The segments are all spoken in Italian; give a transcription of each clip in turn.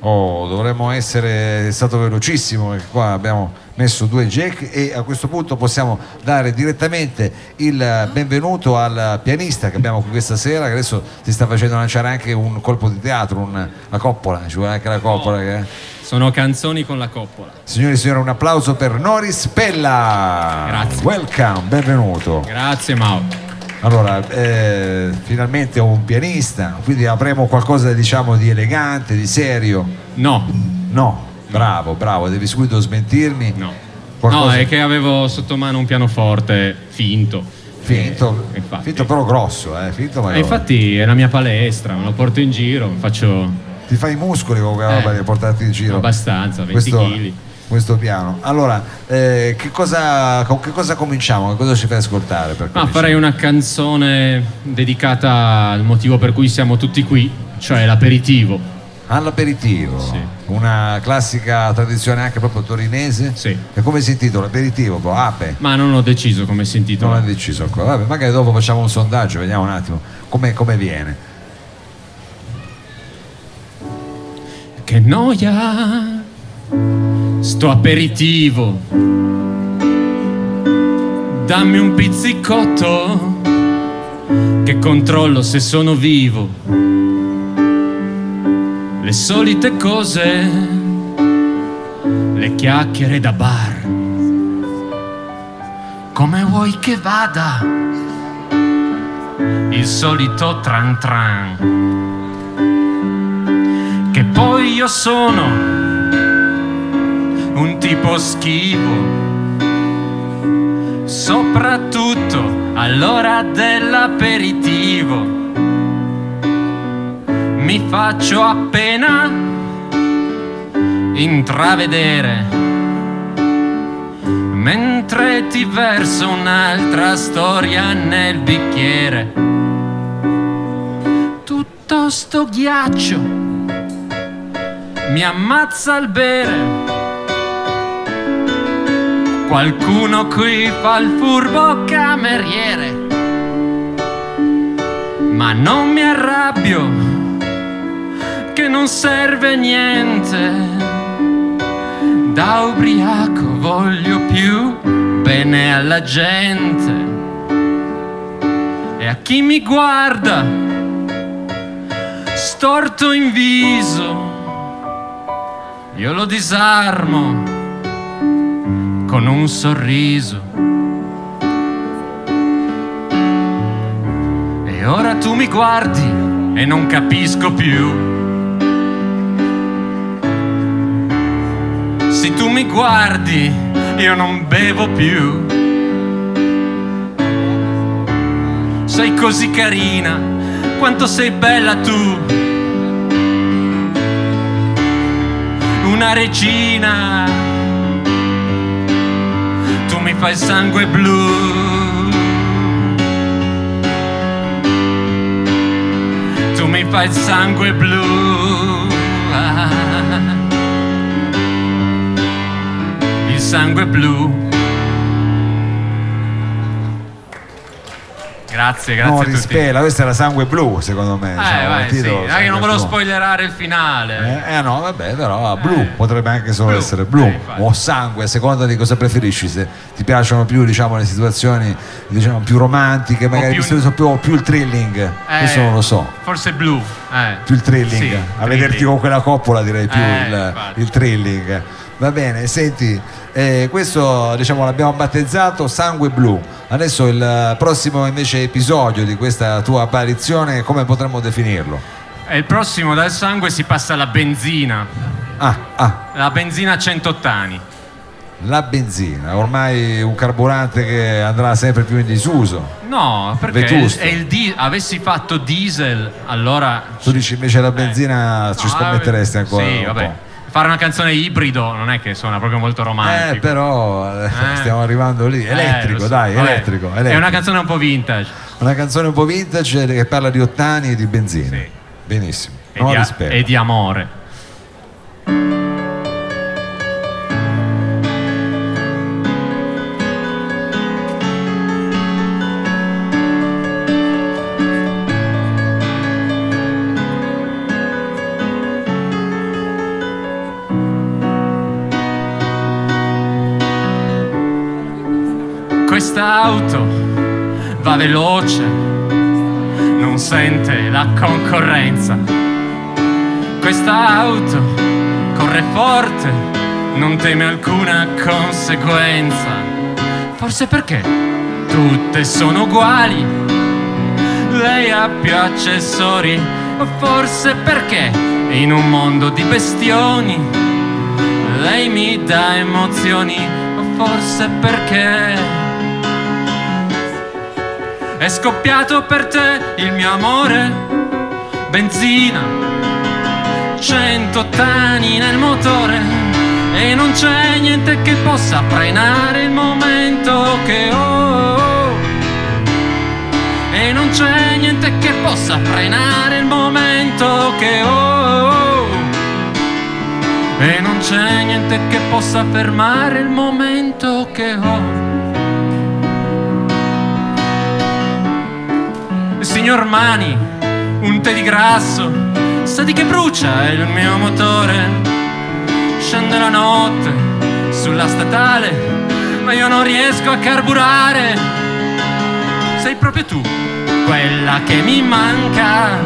Oh, dovremmo essere stato velocissimo perché qua abbiamo messo due jack e a questo punto possiamo dare direttamente il benvenuto al pianista che abbiamo qui questa sera che adesso si sta facendo lanciare anche un colpo di teatro, un- la coppola, ci vuole anche la coppola. che- Sono canzoni con la coppola. Signori e signori, un applauso per Noris Pella. Grazie. Welcome, benvenuto. Grazie Mao. Allora, eh, finalmente un pianista, quindi avremo qualcosa diciamo di elegante, di serio. No, No, bravo, bravo, devi subito smentirmi. no. Qualcosa- No, è che avevo sotto mano un pianoforte finto. Finto, Eh, finto però grosso, eh, finto ma E infatti è la mia palestra, me lo porto in giro, faccio ti fai i muscoli con quella Eh, roba di portarti in giro. abbastanza, 20 questo, kg. questo piano. Allora, eh, che cosa, con che cosa cominciamo? Che cosa ci fai ascoltare? Per Ma farei una canzone dedicata al motivo per cui siamo tutti qui, cioè l'aperitivo. All'aperitivo, Sì. una classica tradizione anche proprio torinese. Sì. E come si intitola? Aperitivo, poi ape. Ma non ho deciso come si Non intitola. l'ha deciso ancora. Vabbè, magari dopo facciamo un sondaggio, vediamo un attimo come, come viene. Che noia, sto aperitivo. Dammi un pizzicotto che controllo se sono vivo. Le solite cose, le chiacchiere da bar. Come vuoi che vada? Il solito tran tran che poi io sono un tipo schivo, soprattutto all'ora dell'aperitivo. Mi faccio appena intravedere, mentre ti verso un'altra storia nel bicchiere. Tutto sto ghiaccio mi ammazza il bere. Qualcuno qui fa il furbo cameriere. Ma non mi arrabbio, che non serve niente. Da ubriaco voglio più bene alla gente. E a chi mi guarda, storto in viso. Io lo disarmo con un sorriso. E ora tu mi guardi e non capisco più. Se tu mi guardi, io non bevo più. Sei così carina, quanto sei bella tu. una regina. Tu mi fai sangue blu. Tu mi fai sangue blu. Ah. Il sangue blu. Grazie, grazie No, a tutti. rispela, questa era sangue blu, secondo me. Eh, diciamo, vai, sì, titolo, dai che sangue non volevo blu. spoilerare il finale. Eh, eh, no, vabbè, però blu Eh. potrebbe anche solo Blu, essere blu o sangue, a seconda di cosa preferisci. Se ti piacciono più diciamo, le situazioni diciamo, più romantiche, magari più- più, più, più il thrilling. Eh, Questo non lo so. Forse blu. Eh. Più il thrilling. Sì, a vederti thrilling. con quella coppola direi più Eh, il, il thrilling. Va bene, senti, eh, questo diciamo, l'abbiamo battezzato Sangue Blu. Adesso il prossimo invece episodio di questa tua apparizione, come potremmo definirlo? E il prossimo dal sangue si passa alla benzina. Ah, ah, La benzina a 100 ottani. la benzina, ormai un carburante che andrà sempre più in disuso. No, perché Vetusto. è il di- avessi fatto diesel, allora. Tu dici invece la benzina ci No, scommetteresti eh, ancora Sì, un vabbè. po'. Fare una canzone ibrido non è che suona proprio molto romantico. Eh, però eh, Eh. stiamo arrivando lì. Eh, Elettrico, so. dai, Vabbè, elettrico, È elettrico. una canzone un po' vintage. Una canzone un po' vintage che parla di ottani e di benzina. Sì. Benissimo. E, No di, e di amore. Questa auto va veloce, non sente la concorrenza. Questa auto corre forte, non teme alcuna conseguenza. Forse perché tutte sono uguali, lei ha più accessori, forse perché in un mondo di bestioni lei mi dà emozioni, forse perché è scoppiato per te il mio amore, benzina, cento tani nel motore e non c'è niente che possa frenare il momento che ho. E non c'è niente che possa frenare il momento che ho. E non c'è niente che possa fermare il momento che ho. Signor Mani, un tè di grasso, sa di che brucia il mio motore. Scende la notte sulla statale, ma io non riesco a carburare. Sei proprio tu, quella che mi manca.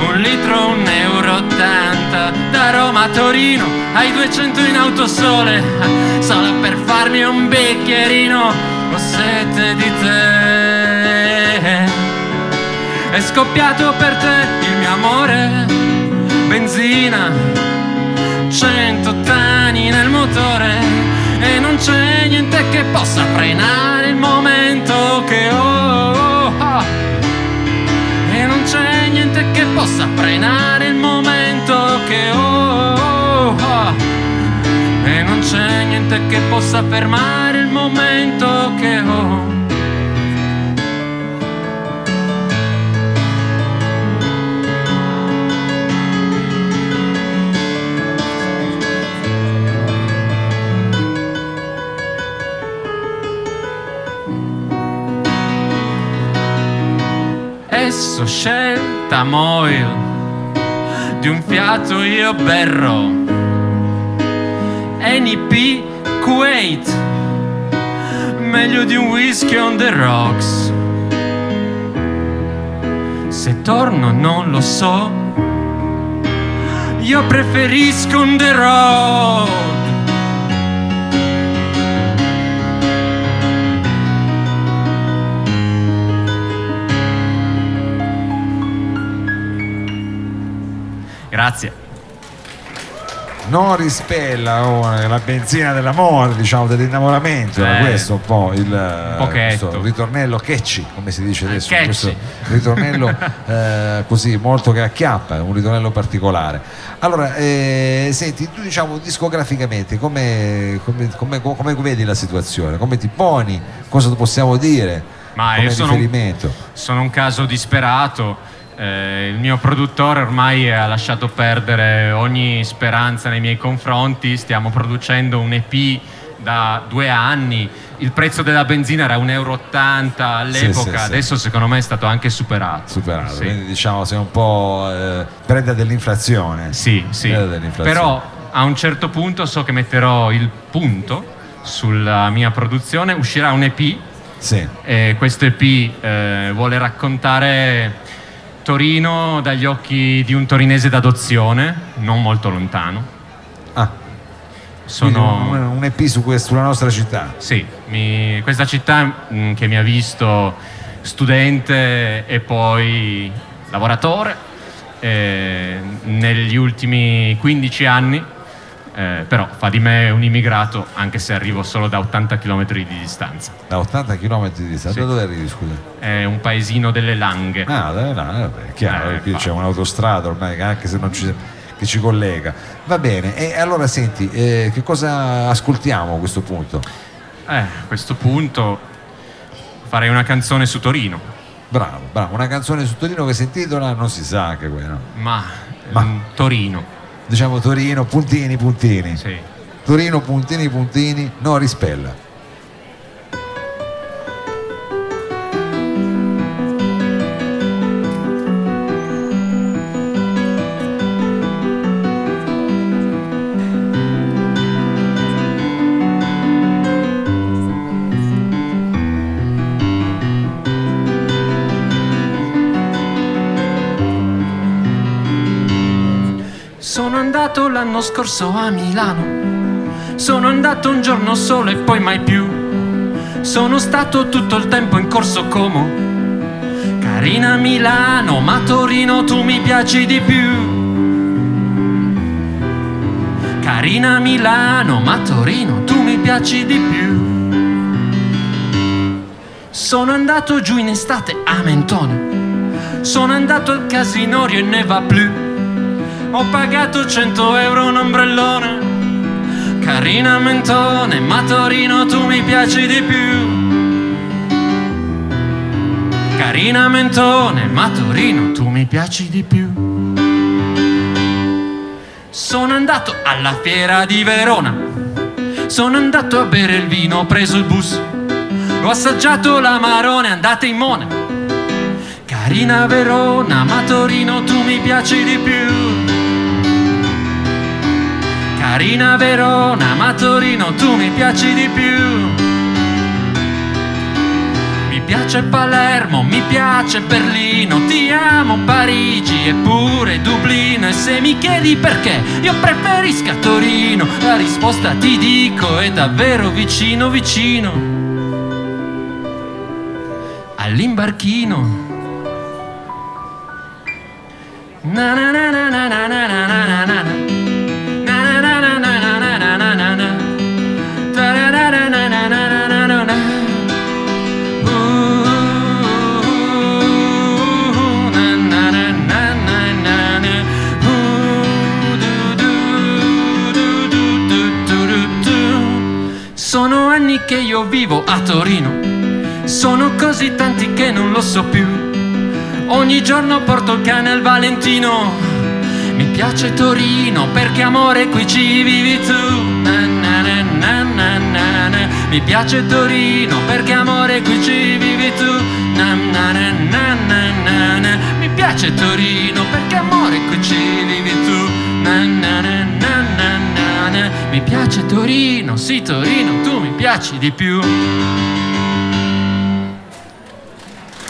Un litro, un euro ottanta, da Roma a Torino, ai 200 in autosole, solo per farmi un bicchierino, ho sete di te. È scoppiato per te il mio amore, benzina, cento tani nel motore e non c'è niente che possa frenare il momento che ho. E non c'è niente che possa frenare il momento che ho. E non c'è niente che possa fermare il momento che ho. Esso scelta Moil di un fiato io berro. NP Kuwait meglio di un whisky on the rocks. Se torno non lo so io preferisco on the road Grazie. Non rispella oh, la benzina dell'amore, diciamo, dell'innamoramento, era Eh, questo un po' il questo ritornello catchy, come si dice adesso, catchy. questo ritornello eh, così molto che acchiappa, un ritornello particolare. Allora, eh, senti, tu diciamo discograficamente come, come, come- come vedi la situazione? Come ti poni? Cosa possiamo dire? Ma come sono- riferimento? Sono un caso disperato. Eh, il mio produttore ormai ha lasciato perdere ogni speranza nei miei confronti. Stiamo producendo un EP da due anni. Il prezzo della benzina era 1,80 euro all'epoca, Sì, sì, sì. adesso secondo me è stato anche superato. superato, Sì. quindi diciamo sei un po' eh, preda dell'inflazione. Sì, sì. Dell'inflazione. Però a un certo punto so che metterò il punto sulla mia produzione, uscirà un EP Sì. e questo EP eh, vuole raccontare Torino dagli occhi di un torinese d'adozione, non molto lontano. Ah, Sono... un, un EP su questo, sulla nostra città. Sì, mi- questa città mh, che mi ha visto studente e poi lavoratore eh, negli ultimi 15 anni, eh, però fa di me un immigrato anche se arrivo solo da 80 km di distanza. Da 80 km di distanza. Sì. Da dove arrivi, scusa? È un paesino delle Langhe. Ah, da, da, vabbè, è chiaro, Eh, qui fa- c'è un'autostrada ormai, anche se non ci, che ci collega. Va bene, e allora senti, eh, che cosa ascoltiamo a questo punto? Eh, a questo punto farei una canzone su Torino, Bravo, bravo, una canzone su Torino che si intitola Non si sa anche quella. ma, Ma- mm, Torino, Diciamo Torino, puntini, puntini. sì. Torino, puntini, puntini, no rispella. Andato l'anno scorso a Milano. Sono andato un giorno solo e poi mai più. Sono stato tutto il tempo in corso Como. Carina Milano, ma Torino tu mi piaci di più. Carina Milano, ma Torino tu mi piaci di più. Sono andato giù in estate a Mentone. Sono andato al casinorio e ne va più. Ho pagato 100 euro un ombrellone. Carina Mentone, ma Torino tu mi piaci di più. Carina Mentone, ma Torino tu mi piaci di più. Sono andato alla fiera di Verona. Sono andato a bere il vino, ho preso il bus. Ho assaggiato l'amarone, andate in mona. Carina Verona, ma Torino tu mi piaci di più. Carina Verona, ma Torino tu mi piaci di più. Mi piace Palermo, mi piace Berlino, ti amo Parigi e pure Dublino. E se mi chiedi perché io preferisco Torino, la risposta ti dico è davvero vicino vicino all'imbarchino. Na na na na na na na na na. Na vivo a Torino. Sono così tanti che non lo so più. Ogni giorno porto il cane al Valentino. Mi piace Torino perché amore qui ci vivi tu. Na, na, na. Mi piace Torino perché amore qui ci vivi tu. Mi piace Torino perché amore qui ci vivi tu. Na. Mi piace Torino, sì Torino, tu mi piaci di più.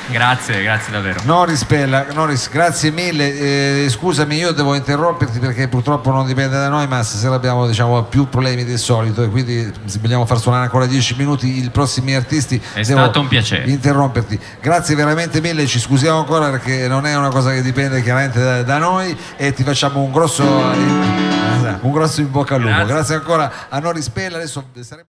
Grazie, grazie davvero. Noris Pella, Noris, grazie mille. Eh, scusami, io devo interromperti perché purtroppo non dipende da noi, ma stasera abbiamo diciamo, più problemi del solito e quindi se vogliamo far suonare ancora 10 minuti i prossimi artisti. È stato un piacere. Interromperti. Grazie veramente mille, ci scusiamo ancora perché non è una cosa che dipende chiaramente da, da noi e ti facciamo un grosso, un grosso in bocca al lupo. Grazie. Grazie ancora a Noris Pella. Adesso saremo...